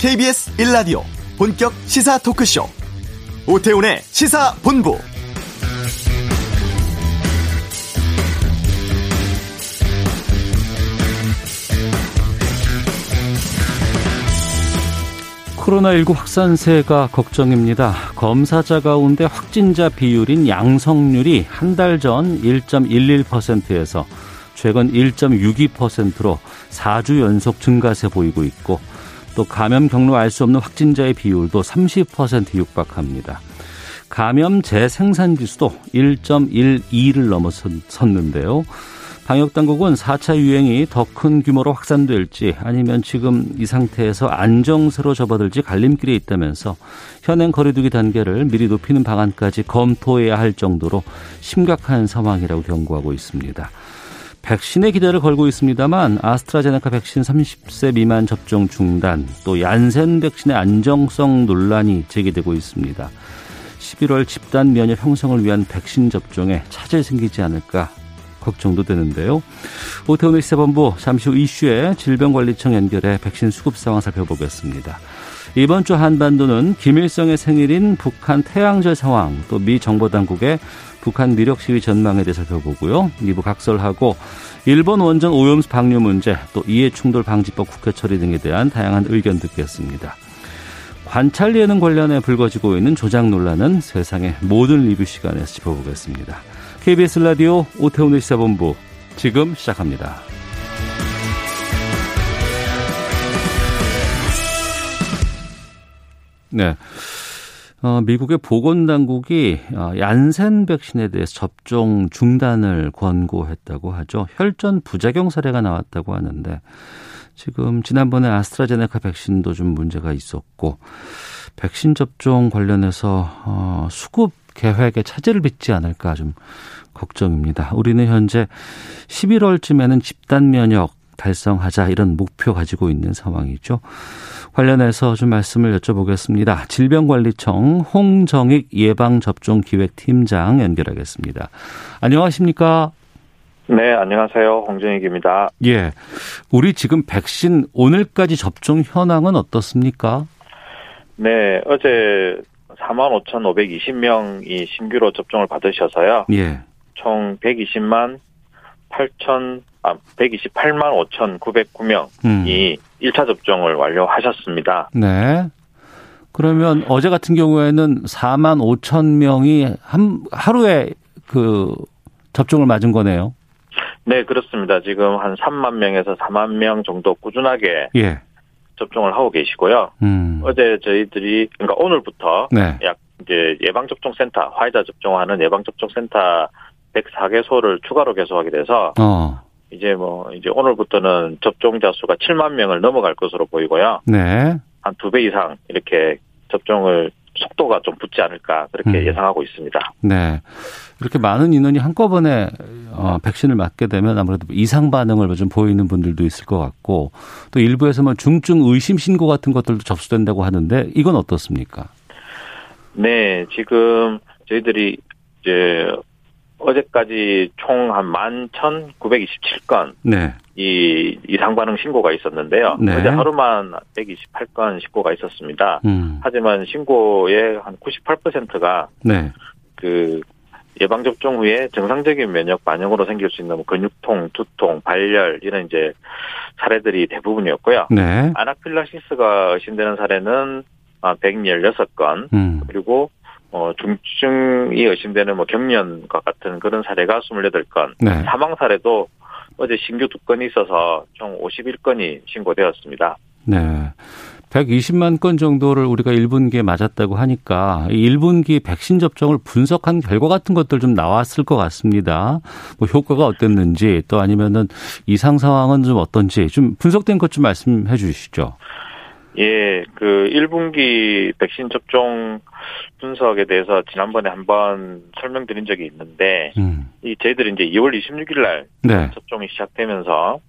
KBS 1라디오 본격 시사 토크쇼 오태훈의 시사본부 코로나19 확산세가 걱정입니다. 검사자 가운데 확진자 비율인 양성률이 한 달 전 1.11%에서 최근 1.62%로 4주 연속 증가세 보이고 있고 또 감염 경로 알 수 없는 확진자의 비율도 30% 육박합니다. 감염 재생산 지수도 1.12를 넘어섰는데요. 방역 당국은 4차 유행이 더 큰 규모로 확산될지 아니면 지금 이 상태에서 안정세로 접어들지 갈림길에 있다면서 현행 거리두기 단계를 미리 높이는 방안까지 검토해야 할 정도로 심각한 상황이라고 경고하고 있습니다. 백신의 기대를 걸고 있습니다만 아스트라제네카 백신 30세 미만 접종 중단 또 얀센 백신의 안정성 논란이 제기되고 있습니다. 11월 집단 면역 형성을 위한 백신 접종에 차질 생기지 않을까 걱정도 되는데요. 오태훈의 시사본부 잠시 후 이슈에 질병관리청 연결해 백신 수급 상황 살펴보겠습니다. 이번 주 한반도는 김일성의 생일인 북한 태양절 상황 또 미 정보당국의 북한 미력 시위 전망에 대해 살펴보고요. 2부 각설하고 일본 원전 오염수 방류 문제 또 이해 충돌 방지법 국회 처리 등에 대한 다양한 의견 듣겠습니다. 관찰 예능 관련해 불거지고 있는 조작 논란은 세상의 모든 리뷰 시간에서 짚어보겠습니다. KBS 라디오 오태훈의 시사본부 지금 시작합니다. 네. 어, 미국의 보건당국이 어, 얀센 백신에 대해서 접종 중단을 권고했다고 하죠. 혈전 부작용 사례가 나왔다고 하는데 지금 지난번에 아스트라제네카 백신도 좀 문제가 있었고 백신 접종 관련해서 어, 수급 계획에 차질을 빚지 않을까 좀 걱정입니다. 우리는 현재 11월쯤에는 집단 면역 달성하자 이런 목표 가지고 있는 상황이죠. 관련해서 좀 말씀을 여쭤보겠습니다. 질병관리청 홍정익 예방접종기획팀장 연결하겠습니다. 안녕하십니까? 네, 안녕하세요. 홍정익입니다. 예. 우리 지금 백신 오늘까지 접종 현황은 어떻습니까? 네, 어제 45,520명이 신규로 접종을 받으셔서요. 예. 총 120만 8천 아 128만 5,909명이 음. 1차 접종을 완료하셨습니다. 네. 그러면 어제 같은 경우에는 4만 5천 명이 한 하루에 그 접종을 맞은 거네요. 네, 그렇습니다. 지금 한 3만 명에서 4만 명 정도 꾸준하게 예. 접종을 하고 계시고요. 음. 어제 저희들이 그러니까 오늘부터 네. 약 이제 예방접종센터 화이자 접종하는 예방접종센터 104개소를 추가로 개소하게 돼서 어. 이제 뭐 이제 오늘부터는 접종자 수가 7만 명을 넘어갈 것으로 보이고요. 네. 한 두 배 이상 이렇게 접종을 속도가 좀 붙지 않을까 그렇게 음. 예상하고 있습니다. 네. 이렇게 많은 인원이 한꺼번에 어, 백신을 맞게 되면 아무래도 이상 반응을 좀 보이는 분들도 있을 것 같고 또 일부에서 뭐 중증 의심 신고 같은 것들도 접수된다고 하는데 이건 어떻습니까? 네, 지금 저희들이 이제 어제까지 총한 11,927건 네. 이 이상 반응 신고가 있었는데요. 네. 어제 하루만 128건 신고가 있었습니다. 음. 하지만 신고의 한 98%가 네. 그 예방 접종 후에 정상적인 면역 반응으로 생길 수 있는 뭐 근육통, 두통, 발열 이런 이제 사례들이 대부분이었고요. 네. 아나필라시스가 의심되는 사례는 116건 음. 그리고 어, 중증이 의심되는 뭐 경련과 같은 그런 사례가 28건, 네. 사망 사례도 어제 신규 두 건이 있어서 총 51건이 신고되었습니다. 네. 120만 건 정도를 우리가 1분기에 맞았다고 하니까 1분기 백신 접종을 분석한 결과 같은 것들 좀 나왔을 것 같습니다. 뭐 효과가 어땠는지 또 아니면은 이상 상황은 좀 어떤지 좀 분석된 것 좀 말씀해 주시죠. 예, 그 1분기 백신 접종 분석에 대해서 지난번에 한번 설명드린 적이 있는데, 음. 이 저희들이 이제 2월 26일 날 네. 접종이 시작되면서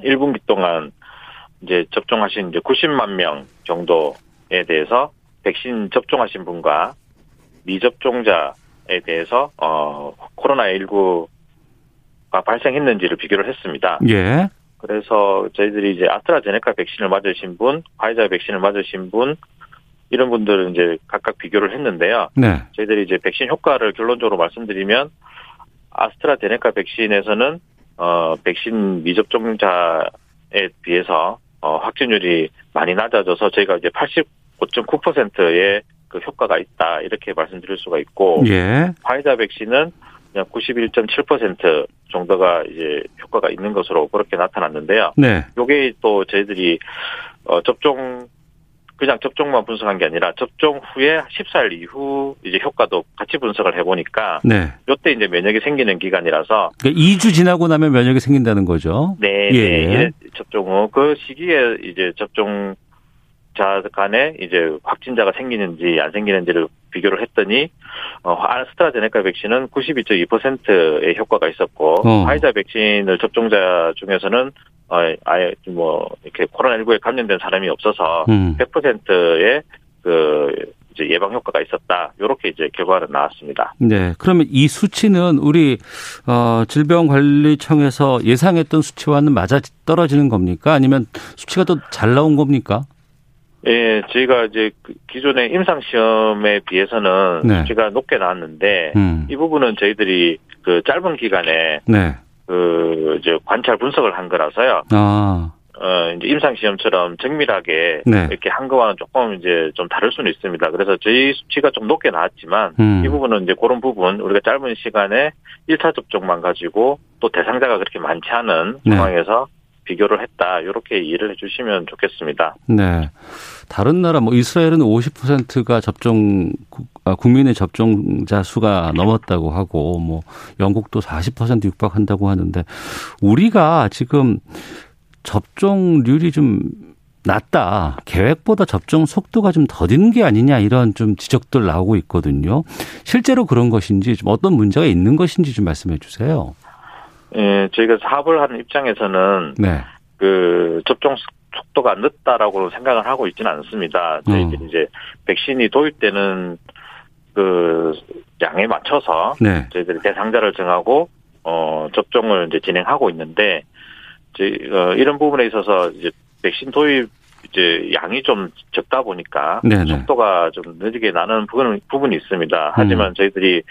1분기 동안 이제 접종하신 이제 90만 명 정도에 대해서 백신 접종하신 분과 미접종자에 대해서 어 코로나 19가 발생했는지를 비교를 했습니다. 예. 그래서 저희들이 이제 아스트라제네카 백신을 맞으신 분, 화이자 백신을 맞으신 분, 이런 분들은 이제 각각 비교를 했는데요. 네. 저희들이 이제 백신 효과를 결론적으로 말씀드리면 아스트라제네카 백신에서는 어 백신 미접종자에 비해서 어 확진율이 많이 낮아져서 저희가 이제 89.9%의 그 효과가 있다 이렇게 말씀드릴 수가 있고 예. 화이자 백신은 그냥 91.7% 정도가 이제 효과가 있는 것으로 그렇게 나타났는데요. 네. 요게 또 저희들이 어 접종 그냥 접종만 분석한 게 아니라 접종 후에 14일 이후 이제 효과도 같이 분석을 해보니까 네. 요때 이제 면역이 생기는 기간이라서 그러니까 2주 지나고 나면 면역이 생긴다는 거죠. 네, 예. 네. 접종 후 그 시기에 이제 접종 자 간에 이제 확진자가 생기는지 안 생기는지를 비교를 했더니 어, 아스트라제네카 백신은 92.2%의 효과가 있었고 어. 화이자 백신을 접종자 중에서는 어, 아예 뭐 이렇게 코로나19에 감염된 사람이 없어서 음. 100%의 그 이제 예방 효과가 있었다. 이렇게 이제 결과는 나왔습니다. 네. 그러면 이 수치는 우리 어 질병관리청에서 예상했던 수치와는 맞아 떨어지는 겁니까? 아니면 수치가 더 잘 나온 겁니까? 예, 저희가 이제 그 기존의 임상 시험에 비해서는 네. 수치가 높게 나왔는데 음. 이 부분은 저희들이 그 짧은 기간에 네. 그 이제 관찰 분석을 한 거라서요. 아. 어, 이제 임상 시험처럼 정밀하게 네. 이렇게 한 거와는 조금 이제 좀 다를 수는 있습니다. 그래서 저희 수치가 좀 높게 나왔지만 음. 이 부분은 이제 그런 부분 우리가 짧은 시간에 1차 접종만 가지고 또 대상자가 그렇게 많지 않은 네. 상황에서 비교를 했다. 이렇게 이해를 해주시면 좋겠습니다. 네. 다른 나라 뭐 이스라엘은 50%가 접종 아, 국민의 접종자 수가 넘었다고 하고 뭐 영국도 40% 육박한다고 하는데 우리가 지금 접종률이 좀 낮다. 계획보다 접종 속도가 좀 더딘 게 아니냐 이런 좀 지적들 나오고 있거든요. 실제로 그런 것인지 좀 어떤 문제가 있는 것인지 좀 말씀해 주세요. 예, 저희가 사업을 하는 입장에서는 네. 그 접종 속도가 늦다라고 생각을 하고 있지는 않습니다. 저희들이 어. 이제 백신이 도입되는 그 양에 맞춰서 네. 저희들이 대상자를 정하고 어 접종을 이제 진행하고 있는데 저희 어, 이런 부분에 있어서 이제 백신 도입 이제 양이 좀 적다 보니까 네네. 속도가 좀 느리게 나는 부분 부분이 있습니다. 하지만 음. 저희들이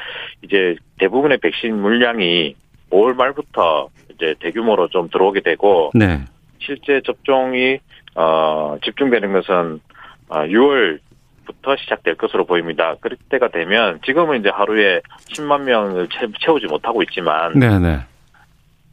이제 대부분의 백신 물량이 5월 말부터 이제 대규모로 좀 들어오게 되고 네. 실제 접종이 어 집중되는 것은 어 6월부터 시작될 것으로 보입니다. 그럴 때가 되면 지금은 이제 하루에 10만 명을 채우지 못하고 있지만 네네. 네.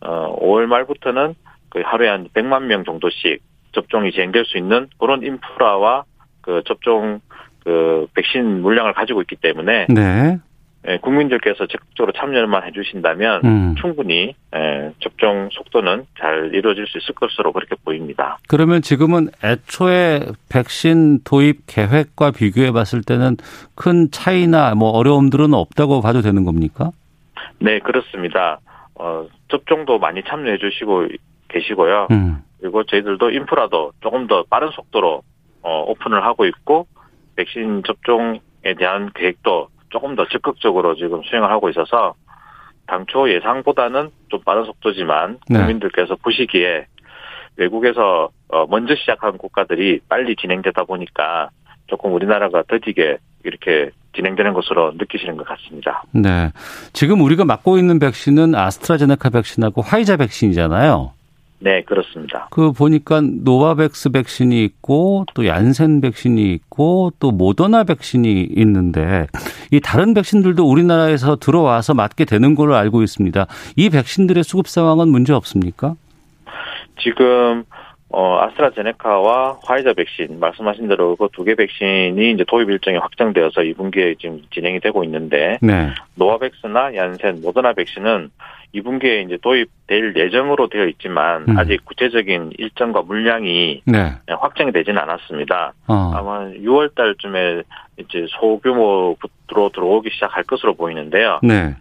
어 5월 말부터는 그 하루에 한 100만 명 정도씩 접종이 진행될 수 있는 그런 인프라와 그 접종 그 백신 물량을 가지고 있기 때문에 네. 예, 국민들께서 적극적으로 참여만 해주신다면 음. 충분히 예, 접종 속도는 잘 이루어질 수 있을 것으로 그렇게 보입니다. 그러면 지금은 애초에 백신 도입 계획과 비교해 봤을 때는 큰 차이나 뭐 어려움들은 없다고 봐도 되는 겁니까? 네, 그렇습니다. 어, 접종도 많이 참여해 주시고 계시고요. 음. 그리고 저희들도 인프라도 조금 더 빠른 속도로 어, 오픈을 하고 있고 백신 접종에 대한 계획도 조금 더 적극적으로 지금 수행을 하고 있어서 당초 예상보다는 좀 빠른 속도지만 네. 국민들께서 보시기에 외국에서 어, 먼저 시작한 국가들이 빨리 진행되다 보니까 조금 우리나라가 더디게 이렇게 진행되는 것으로 느끼시는 것 같습니다. 네. 지금 우리가 맞고 있는 백신은 아스트라제네카 백신하고 화이자 백신이잖아요. 네, 그렇습니다. 그 보니까 노바백스 백신이 있고 또 얀센 백신이 있고 또 모더나 백신이 있는데 이 다른 백신들도 우리나라에서 들어와서 맞게 되는 걸로 알고 있습니다. 이 백신들의 수급 상황은 문제 없습니까? 지금 어, 아스트라제네카와 화이자 백신 말씀하신 대로 그 두 개 백신이 이제 도입 일정이 확정되어서 2분기에 지금 진행이 되고 있는데 네. 노바백스나 얀센, 모더나 백신은 2분기에 이제 도입될 예정으로 되어 있지만 음. 아직 구체적인 일정과 물량이 네. 확정이 되지는 않았습니다. 어. 아마 6월 달쯤에 이제 소규모로 들어오기 시작할 것으로 보이는데요. 네.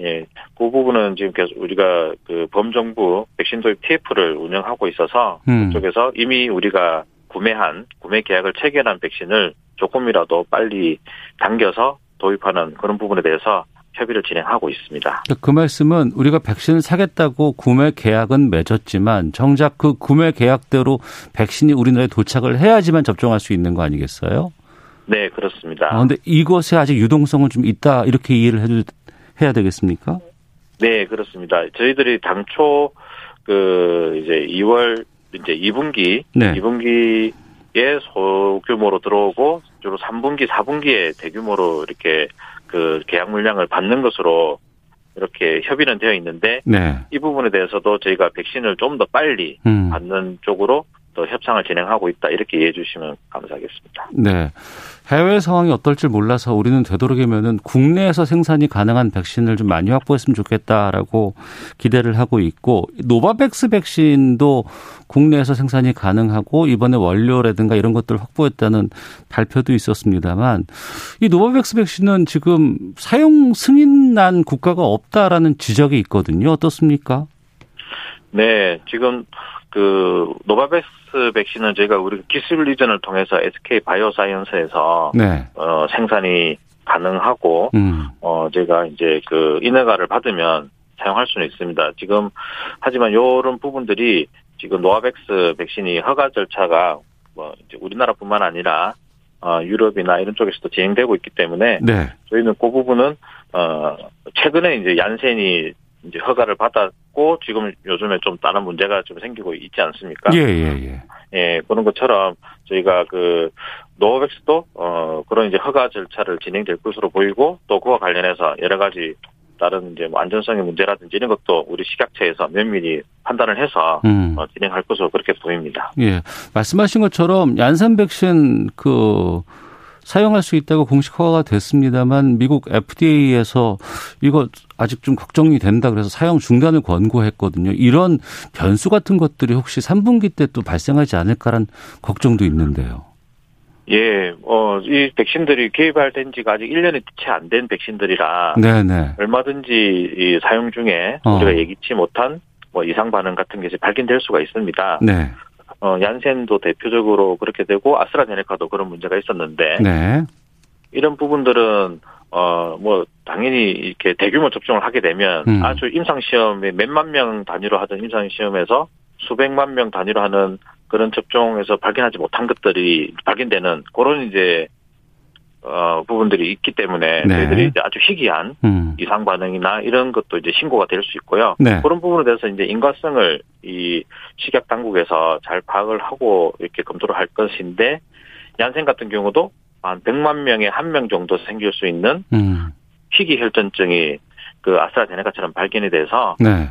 예, 그 부분은 지금 계속 우리가 그 범정부 백신 도입 TF를 운영하고 있어서 음. 그쪽에서 이미 우리가 구매한 구매 계약을 체결한 백신을 조금이라도 빨리 당겨서 도입하는 그런 부분에 대해서 협의를 진행하고 있습니다. 그 말씀은 우리가 백신을 사겠다고 구매 계약은 맺었지만 정작 그 구매 계약대로 백신이 우리나라에 도착을 해야지만 접종할 수 있는 거 아니겠어요? 네, 그렇습니다. 그런데 아, 이것에 아직 유동성은 좀 있다 이렇게 이해를 해 해야 되겠습니까? 네, 그렇습니다. 저희들이 당초 그 이제 2월 이제 2분기 네. 2분기에 소규모로 들어오고 주로 3분기, 4분기에 대규모로 이렇게 그 계약 물량을 받는 것으로 이렇게 협의는 되어 있는데 네. 이 부분에 대해서도 저희가 백신을 좀 더 빨리 음. 받는 쪽으로 또 협상을 진행하고 있다 이렇게 이해해 주시면 감사하겠습니다. 네. 해외 상황이 어떨지 몰라서 우리는 되도록이면은 국내에서 생산이 가능한 백신을 좀 많이 확보했으면 좋겠다라고 기대를 하고 있고 노바백스 백신도 국내에서 생산이 가능하고 이번에 원료라든가 이런 것들을 확보했다는 발표도 있었습니다만 이 노바백스 백신은 지금 사용 승인난 국가가 없다라는 지적이 있거든요. 어떻습니까? 네, 지금 그 노바백스 백신은 저희가 우리 기술 이전을 통해서 SK 바이오사이언스에서 네. 어 생산이 가능하고 음. 어 제가 이제 그 인허가를 받으면 사용할 수는 있습니다. 지금 하지만 요런 부분들이 지금 노바백스 백신이 허가 절차가 뭐 이제 우리나라뿐만 아니라 어 유럽이나 이런 쪽에서도 진행되고 있기 때문에 네. 저희는 그 부분은 어 최근에 이제 얀센이 이제 허가를 받았고 지금 요즘에 좀 다른 문제가 좀 생기고 있지 않습니까? 예, 예, 예. 예, 그런 것처럼 저희가 그 노백스도 어 그런 이제 허가 절차를 진행될 것으로 보이고 또 그와 관련해서 여러 가지 다른 이제 뭐 안전성의 문제라든지 이런 것도 우리 식약처에서 면밀히 판단을 해서 음. 어, 진행할 것으로 그렇게 보입니다. 예, 말씀하신 것처럼 얀센 백신 그 사용할 수 있다고 공식 허가가 됐습니다만 미국 FDA에서 이거 아직 좀 걱정이 된다 그래서 사용 중단을 권고했거든요. 이런 변수 같은 것들이 혹시 3분기 때 또 발생하지 않을까란 걱정도 있는데요. 예, 어, 이 백신들이 개발된 지가 아직 1년이 채 안 된 백신들이라. 네네. 얼마든지 이 사용 중에 어. 우리가 예기치 못한 뭐 이상 반응 같은 게 발견될 수가 있습니다. 네. 어, 얀센도 대표적으로 그렇게 되고 아스트라제네카도 그런 문제가 있었는데 네. 이런 부분들은 어 뭐 당연히 이렇게 대규모 접종을 하게 되면 음. 아주 임상 시험에 몇만 명 단위로 하던 임상 시험에서 수백만 명 단위로 하는 그런 접종에서 발견하지 못한 것들이 발견되는 그런 이제 어, 부분들이 있기 때문에 네. 저희들이 이제 아주 희귀한 음. 이상 반응이나 이런 것도 이제 신고가 될 수 있고요. 네. 그런 부분에 대해서 이제 인과성을 이 식약 당국에서 잘 파악을 하고 이렇게 검토를 할 것인데 얀센 같은 경우도 한 100만 명에 한 명 정도 생길 수 있는 음. 희귀 혈전증이 그 아스트라제네카처럼 발견이 돼서 네.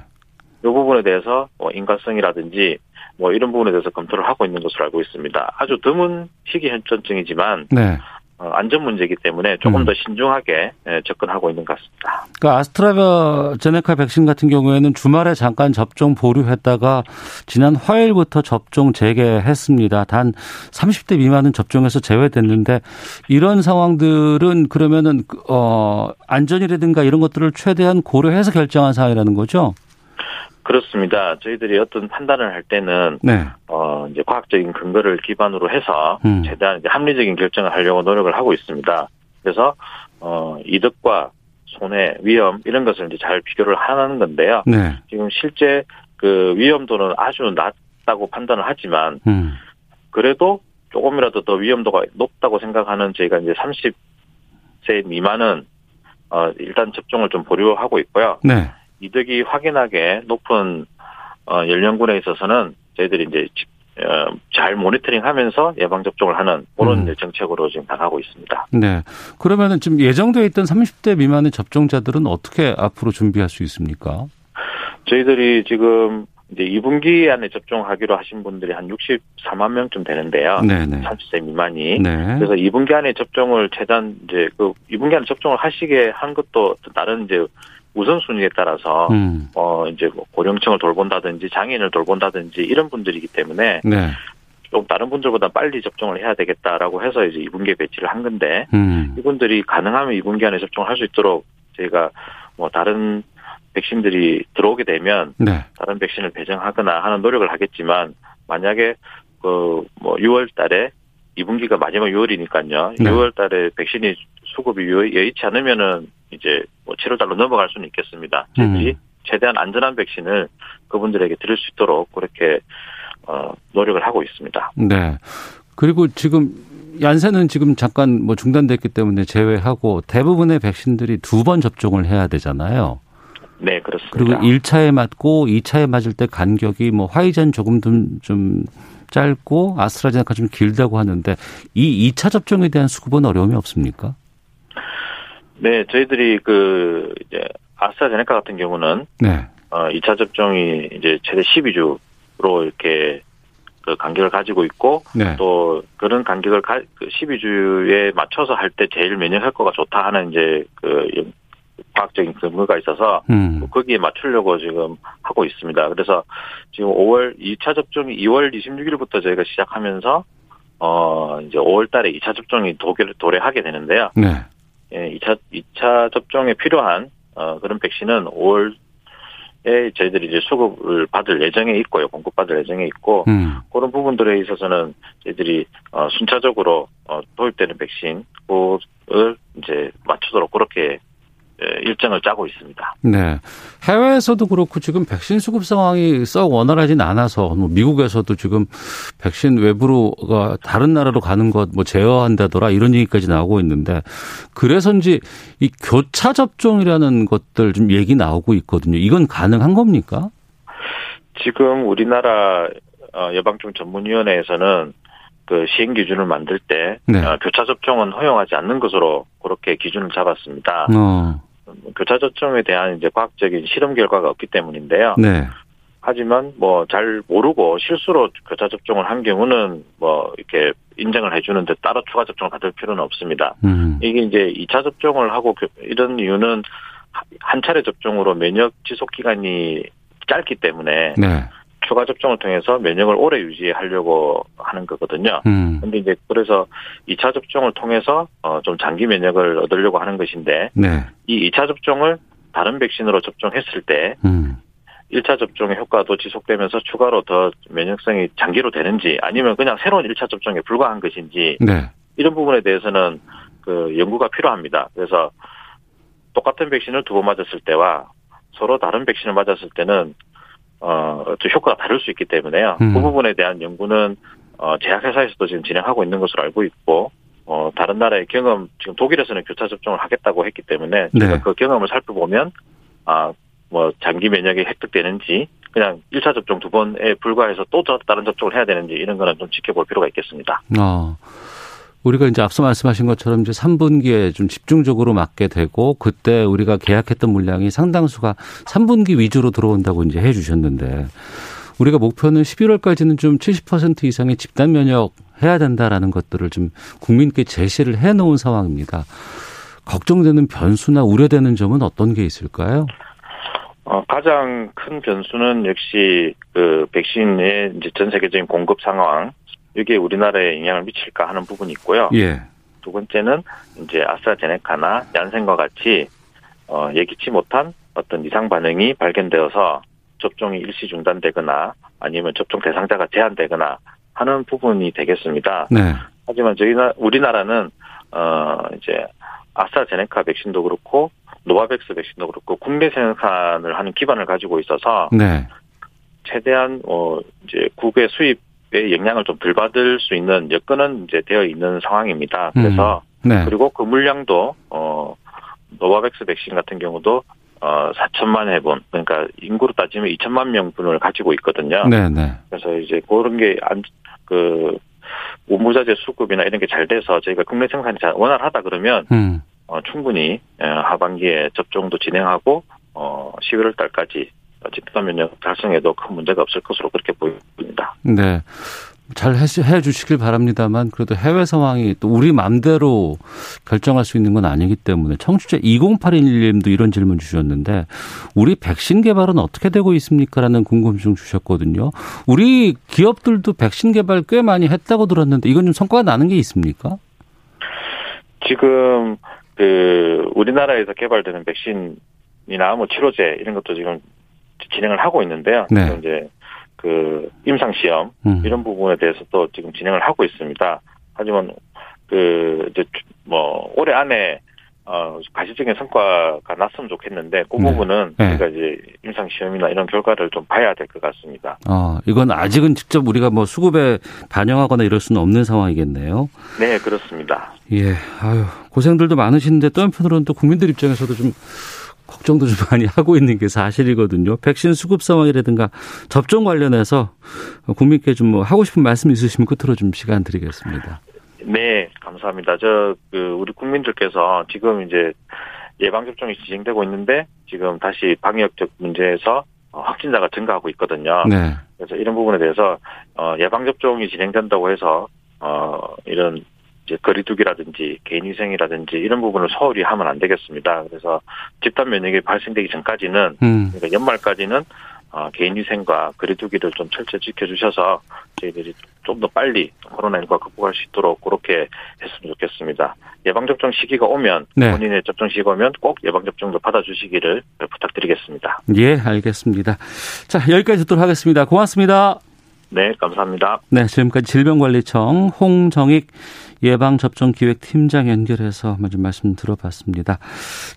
이 부분에 대해서 뭐 인과성이라든지 뭐 이런 부분에 대해서 검토를 하고 있는 것으로 알고 있습니다. 아주 드문 희귀 혈전증이지만 네. 어, 안전 문제이기 때문에 조금 음. 더 신중하게 예, 접근하고 있는 것 같습니다. 그러니까 아스트라제네카 백신 같은 경우에는 주말에 잠깐 접종 보류했다가 지난 화요일부터 접종 재개했습니다. 단 30대 미만은 접종해서 제외됐는데 이런 상황들은 그러면은 어 안전이라든가 이런 것들을 최대한 고려해서 결정한 사항이라는 거죠? 그렇습니다. 저희들이 어떤 판단을 할 때는 네. 어 이제 과학적인 근거를 기반으로 해서 음. 최대한 이제 합리적인 결정을 하려고 노력을 하고 있습니다. 그래서 어 이득과 손해, 위험 이런 것을 이제 잘 비교를 하는 건데요. 네. 지금 실제 그 위험도는 아주 낮다고 판단을 하지만 음. 그래도 조금이라도 더 위험도가 높다고 생각하는 저희가 이제 30세 미만은 어 일단 접종을 좀 보류하고 있고요. 네. 이득이 확인하게 높은 어, 연령군에 있어서는 저희들이 이제 어, 잘 모니터링하면서 예방 접종을 하는 그런 음. 정책으로 지금 나가고 있습니다. 네. 그러면은 지금 예정되어 있던 30대 미만의 접종자들은 어떻게 앞으로 준비할 수 있습니까? 저희들이 지금 이제 2분기 안에 접종하기로 하신 분들이 한 64만 명쯤 되는데요. 네네. 30세 미만이. 네. 그래서 2분기 안에 접종을 최단 이제 그 2분기 안에 접종을 하시게 한 것도 다른 이제 우선순위에 따라서 음. 어 이제 뭐 고령층을 돌본다든지 장애인을 돌본다든지 이런 분들이기 때문에 네. 좀 다른 분들보다 빨리 접종을 해야 되겠다라고 해서 이제 2분기에 배치를 한 건데 음. 이분들이 가능하면 2분기 안에 접종을 할 수 있도록 저희가 뭐 다른 백신들이 들어오게 되면 네. 다른 백신을 배정하거나 하는 노력을 하겠지만 만약에 그 뭐 6월 달에 2분기가 마지막 6월이니까요. 네. 6월 달에 백신이 수급이 여의치 않으면은 이제 뭐 7월달로 넘어갈 수는 있겠습니다. 음. 최대한 안전한 백신을 그분들에게 드릴 수 있도록 그렇게 어, 노력을 하고 있습니다. 네. 그리고 지금 얀센은 지금 잠깐 뭐 중단됐기 때문에 제외하고 대부분의 백신들이 두 번 접종을 해야 되잖아요. 네, 그렇습니다. 그리고 1차에 맞고 2차에 맞을 때 간격이 뭐 화이자는 조금 좀, 좀 짧고 아스트라제네카 좀 길다고 하는데 이 2차 접종에 대한 수급은 어려움이 없습니까? 네, 저희들이 그 이제 아스트라제네카 같은 경우는 네. 어 2차 접종이 이제 최대 12주로 이렇게 그 간격을 가지고 있고 네. 또 그런 간격을 가, 그 12주에 맞춰서 할 때 제일 면역 효과가 좋다 하는 이제 그 과학적인 근거가 있어서 음. 뭐 거기에 맞추려고 지금 하고 있습니다. 그래서 지금 5월 2차 접종이 2월 26일부터 저희가 시작하면서 어 이제 5월 달에 2차 접종이 도결 도래하게 되는데요. 네. 예, 2차 2차 접종에 필요한 어 그런 백신은 5월 에 저희들이 이제 수급을 받을 예정에 있고요, 공급받을 예정에 있고 음. 그런 부분들에 있어서는 저희들이 어 순차적으로 어 도입되는 백신을 이제 맞추도록 그렇게 예, 일정을 짜고 있습니다. 네. 해외에서도 그렇고 지금 백신 수급 상황이 썩 원활하진 않아서 뭐 미국에서도 지금 백신 외부로가 다른 나라로 가는 것 뭐 제어한다더라 이런 얘기까지 나오고 있는데 그래서인지 이 교차 접종이라는 것들 좀 얘기 나오고 있거든요. 이건 가능한 겁니까? 지금 우리나라 어, 예방종 전문위원회에서는 그 시행 기준을 만들 때 네. 어, 교차 접종은 허용하지 않는 것으로 그렇게 기준을 잡았습니다. 어. 교차 접종에 대한 이제 과학적인 실험 결과가 없기 때문인데요. 네. 하지만 뭐 잘 모르고 실수로 교차 접종을 한 경우는 뭐 이렇게 인정을 해주는데 따로 추가 접종을 받을 필요는 없습니다. 음. 이게 이제 2차 접종을 하고 이런 이유는 한 차례 접종으로 면역 지속 기간이 짧기 때문에 네. 추가 접종을 통해서 면역을 오래 유지하려고 하는 거거든요. 음. 근데 이제 그래서 2차 접종을 통해서 어좀 장기 면역을 얻으려고 하는 것인데 네. 이 2차 접종을 다른 백신으로 접종했을 때 음. 1차 접종의 효과도 지속되면서 추가로 더 면역성이 장기로 되는지 아니면 그냥 새로운 1차 접종에 불과한 것인지 네. 이런 부분에 대해서는 그 연구가 필요합니다. 그래서 똑같은 백신을 두 번 맞았을 때와 서로 다른 백신을 맞았을 때는 어, 또 효과가 다를 수 있기 때문에요. 음. 그 부분에 대한 연구는 어, 제약회사에서도 지금 진행하고 있는 것으로 알고 있고, 어, 다른 나라의 경험, 지금 독일에서는 교차 접종을 하겠다고 했기 때문에, 네. 그 경험을 살펴보면, 아, 뭐, 장기 면역이 획득되는지, 그냥 1차 접종 두 번에 불과해서 또 다른 접종을 해야 되는지, 이런 거는 좀 지켜볼 필요가 있겠습니다. 어. 우리가 이제 앞서 말씀하신 것처럼 이제 3분기에 좀 집중적으로 맞게 되고 그때 우리가 계약했던 물량이 상당수가 3분기 위주로 들어온다고 이제 해 주셨는데 우리가 목표는 11월까지는 좀 70% 이상의 집단 면역 해야 된다라는 것들을 좀 국민께 제시를 해 놓은 상황입니다. 걱정되는 변수나 우려되는 점은 어떤 게 있을까요? 어, 가장 큰 변수는 역시 그 백신의 이제 전 세계적인 공급 상황 이게 우리나라에 영향을 미칠까 하는 부분이 있고요. 예. 두 번째는 이제 아스트라제네카나 얀센과 같이 어, 예기치 못한 어떤 이상 반응이 발견되어서 접종이 일시 중단되거나 아니면 접종 대상자가 제한되거나 하는 부분이 되겠습니다. 네. 하지만 저희 나 우리나라는 어 이제 아스트라제네카 백신도 그렇고 노바백스 백신도 그렇고 국내 생산을 하는 기반을 가지고 있어서 네. 최대한 어 이제 국외 수입 영향을 좀 덜 받을 수 있는 여건은 이제 되어 있는 상황입니다. 그래서 음. 네. 그리고 그 물량도 어 노바백스 백신 같은 경우도 어 4천만 회분 그러니까 인구로 따지면 2천만 명분을 가지고 있거든요. 네, 네. 그래서 이제 그런 게 그 원부자재 수급이나 이런 게 잘 돼서 저희가 국내 생산이 잘 원활하다 그러면 음. 어, 충분히 어, 하반기에 접종도 진행하고 어 11월 달까지 집단 면역 달성에도 큰 문제가 없을 것으로 그렇게 보입니다. 네. 잘 해 주시길 바랍니다만 그래도 해외 상황이 또 우리 마음대로 결정할 수 있는 건 아니기 때문에 청취자 2081님도 이런 질문 주셨는데 우리 백신 개발은 어떻게 되고 있습니까라는 궁금증 주셨거든요. 우리 기업들도 백신 개발 꽤 많이 했다고 들었는데 이건 좀 성과가 나는 게 있습니까? 지금 그 우리나라에서 개발되는 백신이나 뭐 치료제 이런 것도 지금 진행을 하고 있는데요. 네. 이제 그 임상 시험 음. 이런 부분에 대해서 또 지금 진행을 하고 있습니다. 하지만 그 이제 뭐 올해 안에 어, 가시적인 성과가 났으면 좋겠는데, 그 네. 부분은 네. 우리가 이제 임상 시험이나 이런 결과를 좀 봐야 될 것 같습니다. 아, 이건 아직은 직접 우리가 뭐 수급에 반영하거나 이럴 수는 없는 상황이겠네요. 네, 그렇습니다. 예, 아유, 고생들도 많으신데 또 한편으로는 또 국민들 입장에서도 좀 걱정도 좀 많이 하고 있는 게 사실이거든요. 백신 수급 상황이라든가 접종 관련해서 국민께 좀뭐 하고 싶은 말씀 있으시면 끝으로 좀 시간 드리겠습니다. 네, 감사합니다. 저, 그, 우리 국민들께서 지금 이제 예방접종이 진행되고 있는데 지금 다시 방역적 문제에서 어, 확진자가 증가하고 있거든요. 네. 그래서 이런 부분에 대해서 어, 예방접종이 진행된다고 해서 어, 이런 이제 거리두기라든지 개인위생이라든지 이런 부분을 소홀히 하면 안 되겠습니다. 그래서 집단 면역이 발생되기 전까지는 음. 그러니까 연말까지는 어, 개인위생과 거리두기를 좀 철저히 지켜주셔서 저희들이 좀 더 빨리 코로나19가 극복할 수 있도록 그렇게 했으면 좋겠습니다. 예방접종 시기가 오면 네. 본인의 접종 시기가 오면 꼭 예방접종도 받아주시기를 부탁드리겠습니다. 예, 알겠습니다. 자, 여기까지 듣도록 하겠습니다. 고맙습니다. 네, 감사합니다. 네, 지금까지 질병관리청 홍정익 예방접종기획팀장 연결해서 먼저 말씀 들어봤습니다.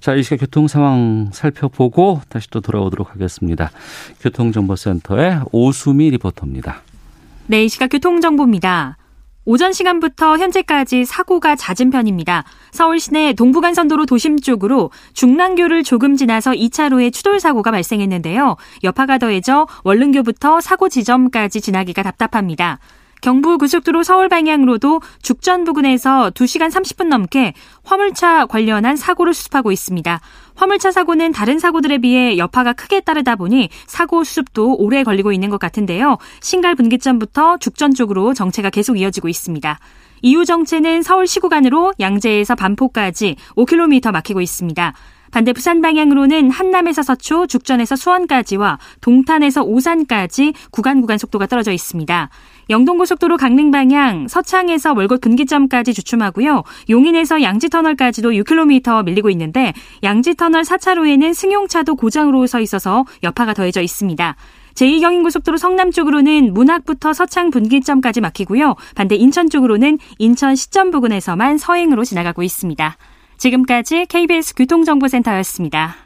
자, 이 시각 교통 상황 살펴보고 다시 또 돌아오도록 하겠습니다. 교통정보센터의 오수미 리포터입니다. 네, 이 시각 교통정보입니다. 오전 시간부터 현재까지 사고가 잦은 편입니다. 서울 시내 동부간선도로 도심 쪽으로 중랑교를 조금 지나서 2차로에 추돌 사고가 발생했는데요. 여파가 더해져 원릉교부터 사고 지점까지 지나기가 답답합니다. 경부 고속도로 서울 방향으로도 죽전 부근에서 2시간 30분 넘게 화물차 관련한 사고를 수습하고 있습니다. 화물차 사고는 다른 사고들에 비해 여파가 크게 따르다 보니 사고 수습도 오래 걸리고 있는 것 같은데요. 신갈 분기점부터 죽전 쪽으로 정체가 계속 이어지고 있습니다. 이후 정체는 서울시 구간으로 양재에서 반포까지 5km 막히고 있습니다. 반대 부산 방향으로는 한남에서 서초, 죽전에서 수원까지와 동탄에서 오산까지 구간 구간 속도가 떨어져 있습니다. 영동고속도로 강릉 방향 서창에서 월곶 분기점까지 주춤하고요. 용인에서 양지터널까지도 6km 밀리고 있는데 양지터널 4차로에는 승용차도 고장으로 서 있어서 여파가 더해져 있습니다. 제2경인고속도로 성남 쪽으로는 문학부터 서창 분기점까지 막히고요. 반대 인천 쪽으로는 인천 시점 부근에서만 서행으로 지나가고 있습니다. 지금까지 KBS 교통정보센터였습니다.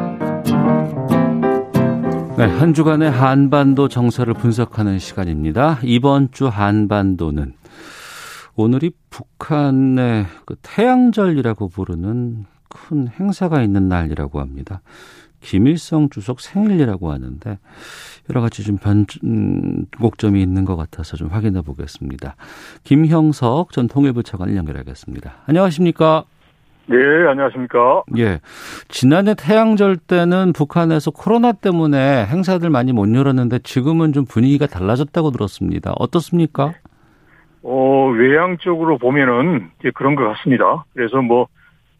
네, 한 주간의 한반도 정서를 분석하는 시간입니다. 이번 주 한반도는 오늘이 북한의 그 태양절이라고 부르는 큰 행사가 있는 날이라고 합니다. 김일성 주석 생일이라고 하는데 여러 가지 좀 변곡점이 있는 것 같아서 좀 확인해 보겠습니다. 김형석 전 통일부 차관을 연결하겠습니다. 안녕하십니까? 네, 안녕하십니까? 예. 지난해 태양절 때는 북한에서 코로나 때문에 행사들 많이 못 열었는데 지금은 좀 분위기가 달라졌다고 들었습니다. 어떻습니까? 어, 외향적으로 보면은 이제 그런 것 같습니다. 그래서 뭐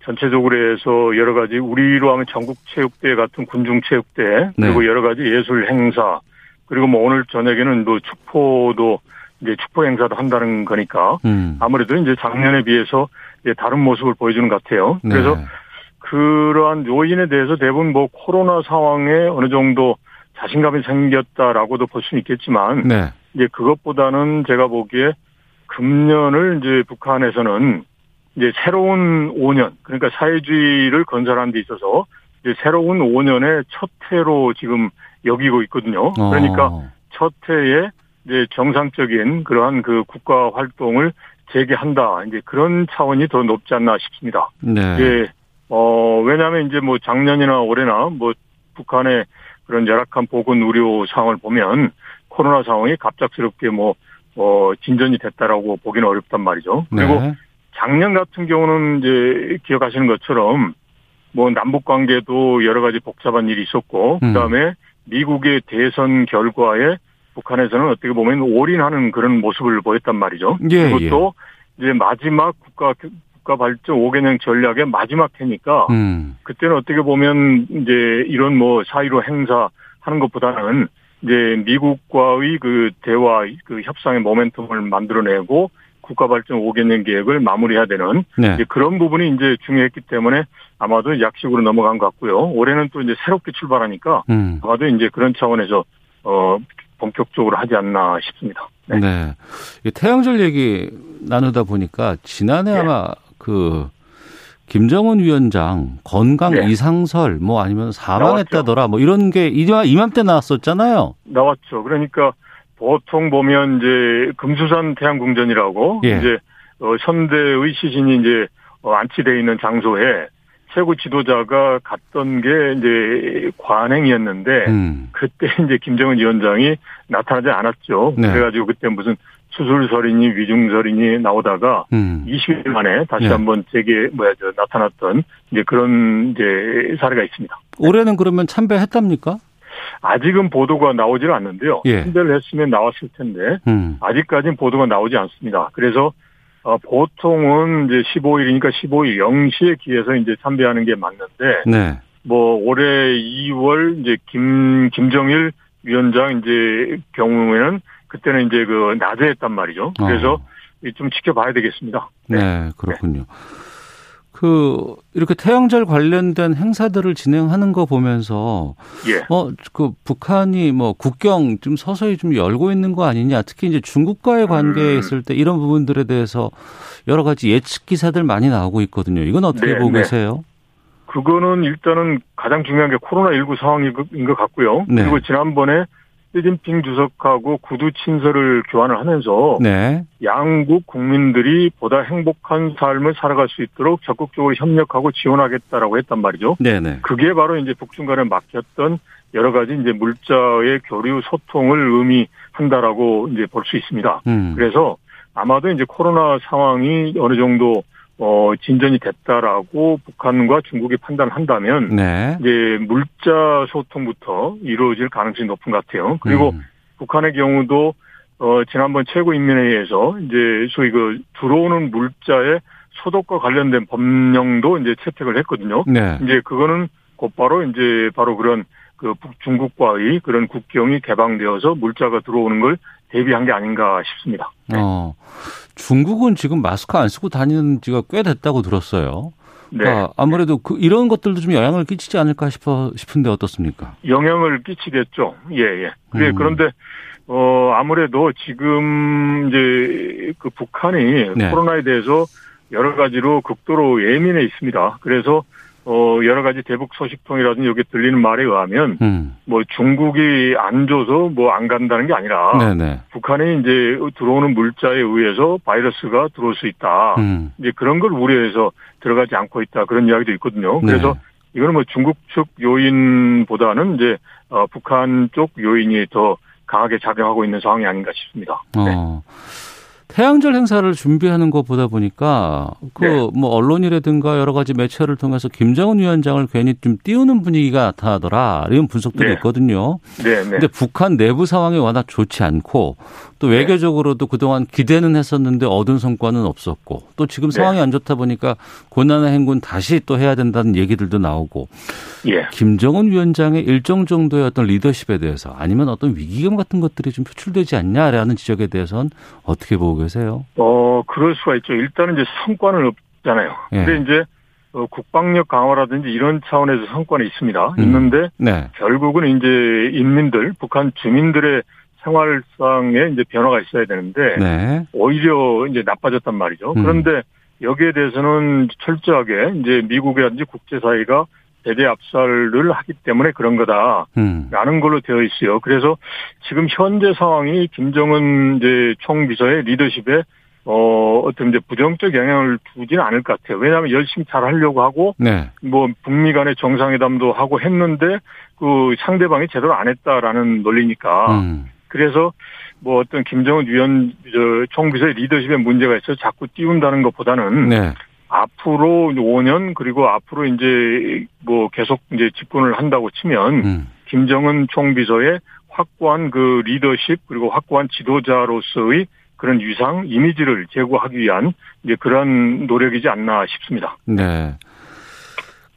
전체적으로 해서 여러 가지 우리로 하면 전국체육대 같은 군중체육대 네. 그리고 여러 가지 예술 행사 그리고 뭐 오늘 저녁에는 또 축포도 이제 축포 행사도 한다는 거니까 음. 아무래도 이제 작년에 비해서 다른 모습을 보여주는 것 같아요. 네. 그래서 그러한 요인에 대해서 대부분 뭐 코로나 상황에 어느 정도 자신감이 생겼다라고도 볼 수는 있겠지만 네. 이제 그것보다는 제가 보기에 금년을 이제 북한에서는 이제 새로운 5년, 그러니까 사회주의를 건설하는 데 있어서 이제 새로운 5년의 첫 해로 지금 여기고 있거든요. 어. 그러니까 첫 해에 이제 정상적인 그러한 그 국가 활동을 재개한다. 이제 그런 차원이 더 높지 않나 싶습니다. 네. 이제 어 왜냐하면 이제 뭐 작년이나 올해나 뭐 북한의 그런 열악한 보건 의료 상황을 보면 코로나 상황이 갑작스럽게 뭐, 어, 진전이 됐다라고 보기는 어렵단 말이죠. 그리고 네. 작년 같은 경우는 이제 기억하시는 것처럼 뭐 남북 관계도 여러 가지 복잡한 일이 있었고 음. 그다음에 미국의 대선 결과에 북한에서는 어떻게 보면 올인하는 그런 모습을 보였단 말이죠. 예, 그리고 또 예. 이제 마지막 국가 국가 발전 5개년 전략의 마지막 해니까 음. 그때는 어떻게 보면 이제 이런 뭐 사이로 행사 하는 것보다는 이제 미국과의 그 대화 그 협상의 모멘텀을 만들어내고 국가 발전 5개년 계획을 마무리해야 되는 네. 그런 부분이 이제 중요했기 때문에 아마도 약식으로 넘어간 것 같고요. 올해는 또 이제 새롭게 출발하니까 음. 아마도 이제 그런 차원에서 어 본격적으로 하지 않나 싶습니다. 네. 네. 태양절 얘기 나누다 보니까 지난해 네. 아마 그 김정은 위원장 건강 네. 이상설 뭐 아니면 사망했다더라 뭐 이런 게 이맘때 나왔었잖아요. 나왔죠. 그러니까 보통 보면 이제 금수산 태양궁전이라고 예. 이제 어, 선대의 시신이 이제 어, 안치되어 있는 장소에 최고 지도자가 갔던 게 이제 관행이었는데 음. 그때 이제 김정은 위원장이 나타나지 않았죠. 네. 그래가지고 그때 무슨 수술설이니 위중설이니 나오다가 음. 20일 만에 다시 네. 한번 재개 뭐야 저 나타났던 이제 그런 이제 사례가 있습니다. 올해는 그러면 참배했답니까? 아직은 보도가 나오지는 않는데요. 예. 참배를 했으면 나왔을 텐데 음. 아직까지는 보도가 나오지 않습니다. 그래서 어, 보통은 이제 15일이니까 15일 0시에 기해서 이제 참배하는 게 맞는데, 네. 뭐, 올해 2월 이제 김, 김정일 위원장 이제 경우에는 그때는 이제 그 낮에 했단 말이죠. 그래서 어. 좀 지켜봐야 되겠습니다. 네, 네 그렇군요. 네. 그 이렇게 태양절 관련된 행사들을 진행하는 거 보면서 예. 어그 북한이 뭐 국경 좀 서서히 좀 열고 있는 거 아니냐 특히 이제 중국과의 관계에 음. 있을 때 이런 부분들에 대해서 여러 가지 예측 기사들 많이 나오고 있거든요. 이건 어떻게 네, 보고 네. 계세요? 그거는 일단은 가장 중요한 게 코로나 19 상황인 것 같고요. 네. 그리고 지난번에 시진핑 주석하고 구두 친서를 교환을 하면서 네. 양국 국민들이 보다 행복한 삶을 살아갈 수 있도록 적극적으로 협력하고 지원하겠다라고 했단 말이죠. 네네. 네. 그게 바로 이제 북중 간에 막혔던 여러 가지 이제 물자의 교류 소통을 의미한다라고 이제 볼 수 있습니다. 음. 그래서 아마도 이제 코로나 상황이 어느 정도 어, 진전이 됐다라고 북한과 중국이 판단한다면 네. 이제 물자 소통부터 이루어질 가능성이 높은 것 같아요. 그리고 음. 북한의 경우도 어, 지난번 최고인민회의에서 이제 소위 그 들어오는 물자의 소독과 관련된 법령도 이제 채택을 했거든요. 네. 이제 그거는 곧바로 이제 바로 그런 그 중국과의 그런 국경이 개방되어서 물자가 들어오는 걸 대비한 게 아닌가 싶습니다. 네. 어. 중국은 지금 마스크 안 쓰고 다니는 지가 꽤 됐다고 들었어요. 네. 그러니까 아무래도 그 이런 것들도 좀 영향을 끼치지 않을까 싶어 싶은데 어떻습니까? 영향을 끼치겠죠. 예, 예. 그래 음. 그런데 어 아무래도 지금 이제 그 북한이 네. 코로나에 대해서 여러 가지로 극도로 예민해 있습니다. 그래서 어, 여러 가지 대북 소식통이라든지 여기 들리는 말에 의하면, 음. 뭐 중국이 안 줘서 뭐 안 간다는 게 아니라, 네네. 북한이 이제 들어오는 물자에 의해서 바이러스가 들어올 수 있다. 음. 이제 그런 걸 우려해서 들어가지 않고 있다. 그런 이야기도 있거든요. 네. 그래서 네. 이거는 뭐 중국 측 요인보다는 이제, 어, 북한 쪽 요인이 더 강하게 작용하고 있는 상황이 아닌가 싶습니다. 네. 어. 태양절 행사를 준비하는 것 보다 보니까 그뭐 네. 언론이라든가 여러 가지 매체를 통해서 김정은 위원장을 괜히 좀 띄우는 분위기가 나타나더라 이런 분석들이 네. 있거든요. 네, 네. 근데 북한 내부 상황이 워낙 좋지 않고 또 네. 외교적으로도 그동안 기대는 했었는데 얻은 성과는 없었고 또 지금 네. 상황이 안 좋다 보니까 고난의 행군 다시 또 해야 된다는 얘기들도 나오고 예. 김정은 위원장의 일정 정도의 어떤 리더십에 대해서 아니면 어떤 위기감 같은 것들이 좀 표출되지 않냐라는 지적에 대해서는 어떻게 보고 계세요? 어 그럴 수가 있죠. 일단은 이제 성과는 없잖아요. 예. 근데 이제 어, 국방력 강화라든지 이런 차원에서 성과는 있습니다. 음. 있는데 네. 결국은 이제 인민들, 북한 주민들의 생활상에 이제 변화가 있어야 되는데 네. 오히려 이제 나빠졌단 말이죠. 음. 그런데 여기에 대해서는 철저하게 이제 미국이라든지 국제사회가 대대 압살을 하기 때문에 그런 거다라는 음. 걸로 되어 있어요. 그래서 지금 현재 상황이 김정은 이제 총비서의 리더십에 어, 어떤 이제 부정적 영향을 주지는 않을 것 같아요. 왜냐하면 열심히 잘 하려고 하고, 네. 뭐, 북미 간의 정상회담도 하고 했는데, 그 상대방이 제대로 안 했다라는 논리니까. 음. 그래서 뭐 어떤 김정은 위원 저 총비서의 리더십에 문제가 있어 서 자꾸 띄운다는 것보다는 네. 앞으로 5년 그리고 앞으로 이제 뭐 계속 이제 집권을 한다고 치면 음. 김정은 총비서의 확고한 그 리더십 그리고 확고한 지도자로서의 그런 위상, 이미지를 제고하기 위한 이제 그런 노력이지 않나 싶습니다. 네.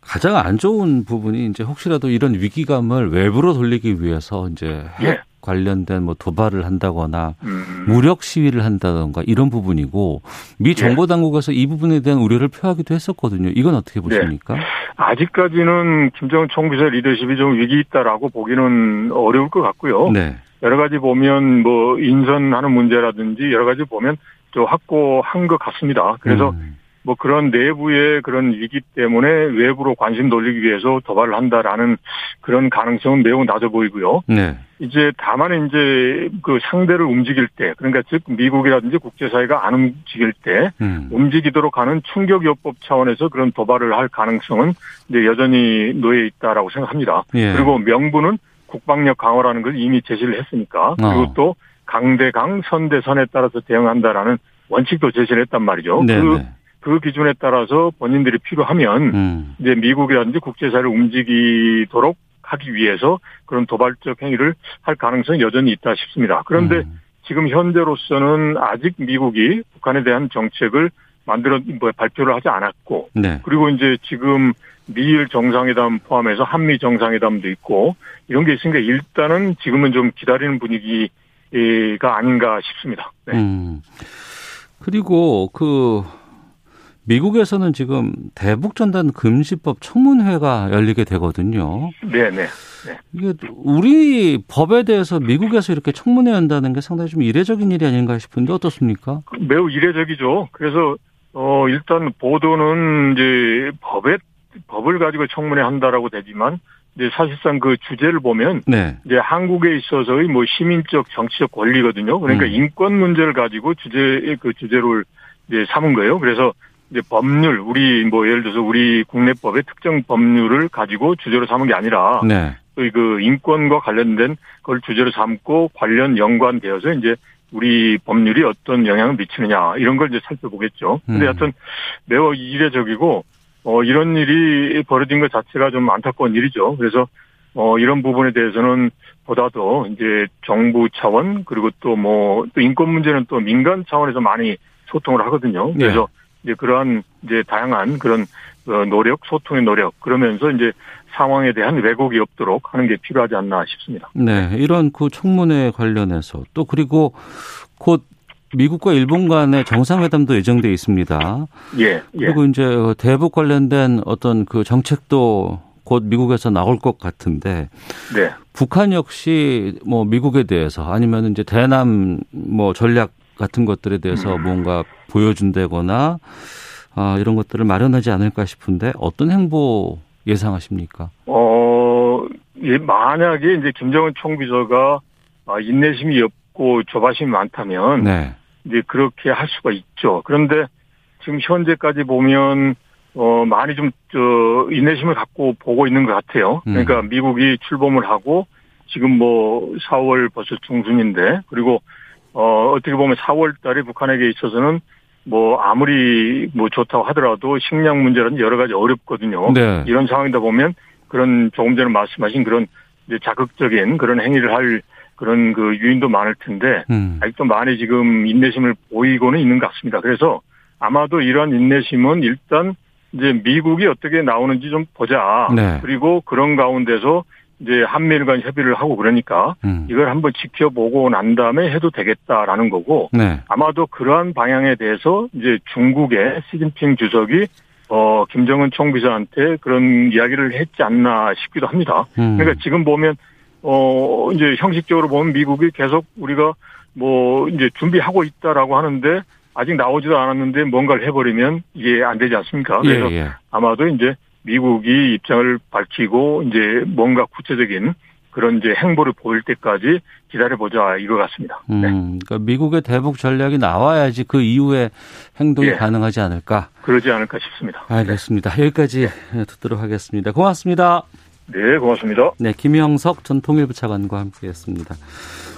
가장 안 좋은 부분이 이제 혹시라도 이런 위기감을 외부로 돌리기 위해서 이제 핵 예. 관련된 뭐 도발을 한다거나 음. 무력 시위를 한다던가 이런 부분이고 미 예. 정보 당국에서 이 부분에 대한 우려를 표하기도 했었거든요. 이건 어떻게 네. 보십니까? 네. 아직까지는 김정은 총비서 리더십이 좀 위기 있다라고 보기는 어려울 것 같고요. 네. 여러 가지 보면 뭐 인선하는 문제라든지 여러 가지 보면 좀 확고한 것 같습니다. 그래서 음. 뭐 그런 내부의 그런 위기 때문에 외부로 관심 돌리기 위해서 도발을 한다라는 그런 가능성은 매우 낮아 보이고요. 네. 이제 다만 이제 그 상대를 움직일 때 그러니까 즉 미국이라든지 국제사회가 안 움직일 때 음. 움직이도록 하는 충격 요법 차원에서 그런 도발을 할 가능성은 이제 여전히 놓여 있다라고 생각합니다. 예. 그리고 명분은 국방력 강화라는 걸 이미 제시를 했으니까 그리고 어. 또 강대강 선대선에 따라서 대응한다라는 원칙도 제시를 했단 말이죠. 네네. 그, 네. 그 기준에 따라서 본인들이 필요하면 음. 이제 미국이라든지 국제사회를 움직이도록 하기 위해서 그런 도발적 행위를 할 가능성이 여전히 있다 싶습니다. 그런데 음. 지금 현재로서는 아직 미국이 북한에 대한 정책을 만들어 뭐 발표를 하지 않았고 네. 그리고 이제 지금 미일 정상회담 포함해서 한미 정상회담도 있고 이런 게 있으니까 일단은 지금은 좀 기다리는 분위기가 아닌가 싶습니다. 네. 음. 그리고 그 미국에서는 지금 대북전단 금지법 청문회가 열리게 되거든요. 네네. 네. 네. 이게 우리 법에 대해서 미국에서 이렇게 청문회 한다는 게 상당히 좀 이례적인 일이 아닌가 싶은데 어떻습니까? 매우 이례적이죠. 그래서 어 일단 보도는 이제 법에 법을 가지고 청문회 한다라고 되지만 이제 사실상 그 주제를 보면 네. 이제 한국에 있어서의 뭐 시민적 정치적 권리거든요. 그러니까 음. 인권 문제를 가지고 주제 그 주제를 이제 삼은 거예요. 그래서 이제 법률 우리 뭐 예를 들어서 우리 국내법의 특정 법률을 가지고 주제로 삼은 게 아니라 네. 그 인권과 관련된 걸 주제로 삼고 관련 연관되어서 이제 우리 법률이 어떤 영향을 미치느냐 이런 걸 이제 살펴보겠죠. 근데 음. 하여튼 매우 이례적이고 어, 이런 일이 벌어진 것 자체가 좀 안타까운 일이죠. 그래서, 어, 이런 부분에 대해서는 보다 더 이제 정부 차원, 그리고 또 뭐, 또 인권 문제는 또 민간 차원에서 많이 소통을 하거든요. 네. 그래서 네. 이제 그러한 이제 다양한 그런 어, 노력, 소통의 노력, 그러면서 이제 상황에 대한 왜곡이 없도록 하는 게 필요하지 않나 싶습니다. 네. 이런 그 청문회 관련해서 또 그리고 곧 미국과 일본 간의 정상회담도 예정돼 있습니다. 예, 예. 그리고 이제 대북 관련된 어떤 그 정책도 곧 미국에서 나올 것 같은데. 네. 북한 역시 뭐 미국에 대해서 아니면 이제 대남 뭐 전략 같은 것들에 대해서 음. 뭔가 보여준다거나 아, 이런 것들을 마련하지 않을까 싶은데 어떤 행보 예상하십니까? 어, 예, 만약에 이제 김정은 총비서가 아, 인내심이 없고 조바심이 많다면 네. 이제 그렇게 할 수가 있죠. 그런데 지금 현재까지 보면 어 많이 좀 저 인내심을 갖고 보고 있는 것 같아요. 음. 그러니까 음. 미국이 출범을 하고 지금 뭐 4월 벌써 중순인데 그리고 어 어떻게 보면 4월 달에 북한에게 있어서는 뭐 아무리 뭐 좋다고 하더라도 식량 문제라든지 여러 가지 어렵거든요. 네. 이런 상황이다 보면 그런 조금 전에 말씀하신 그런 자극적인 그런 행위를 할 그런 그 유인도 많을 텐데 음. 아직도 많이 지금 인내심을 보이고는 있는 것 같습니다. 그래서 아마도 이런 인내심은 일단 이제 미국이 어떻게 나오는지 좀 보자. 네. 그리고 그런 가운데서 이제 한미일 간 협의를 하고 그러니까 음. 이걸 한번 지켜보고 난 다음에 해도 되겠다라는 거고 네. 아마도 그러한 방향에 대해서 이제 중국의 시진핑 주석이 어 김정은 총비서한테 그런 이야기를 했지 않나 싶기도 합니다. 음. 그러니까 지금 보면 어, 이제 형식적으로 보면 미국이 계속 우리가 뭐 이제 준비하고 있다라고 하는데 아직 나오지도 않았는데 뭔가를 해버리면 이게 안 되지 않습니까? 예, 그래서 예, 예. 아마도 이제 미국이 입장을 밝히고 이제 뭔가 구체적인 그런 이제 행보를 보일 때까지 기다려보자 이거 같습니다. 음, 네. 그러니까 미국의 대북 전략이 나와야지 그 이후에 행동이 예. 가능하지 않을까? 그러지 않을까 싶습니다. 알겠습니다. 여기까지 듣도록 하겠습니다. 고맙습니다. 네, 고맙습니다. 네, 김영석 전 통일부 차관과 함께했습니다.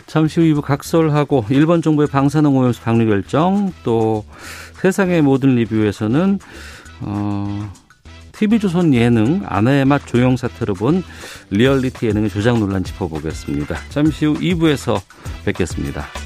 잠시 후 2부 각설하고 일본 정부의 방사능 오염수 방류 결정 또 세상의 모든 리뷰에서는 어, TV조선 예능 아내의 맛 조영 사태로 본 리얼리티 예능의 조작 논란 짚어보겠습니다. 잠시 후 2부에서 뵙겠습니다.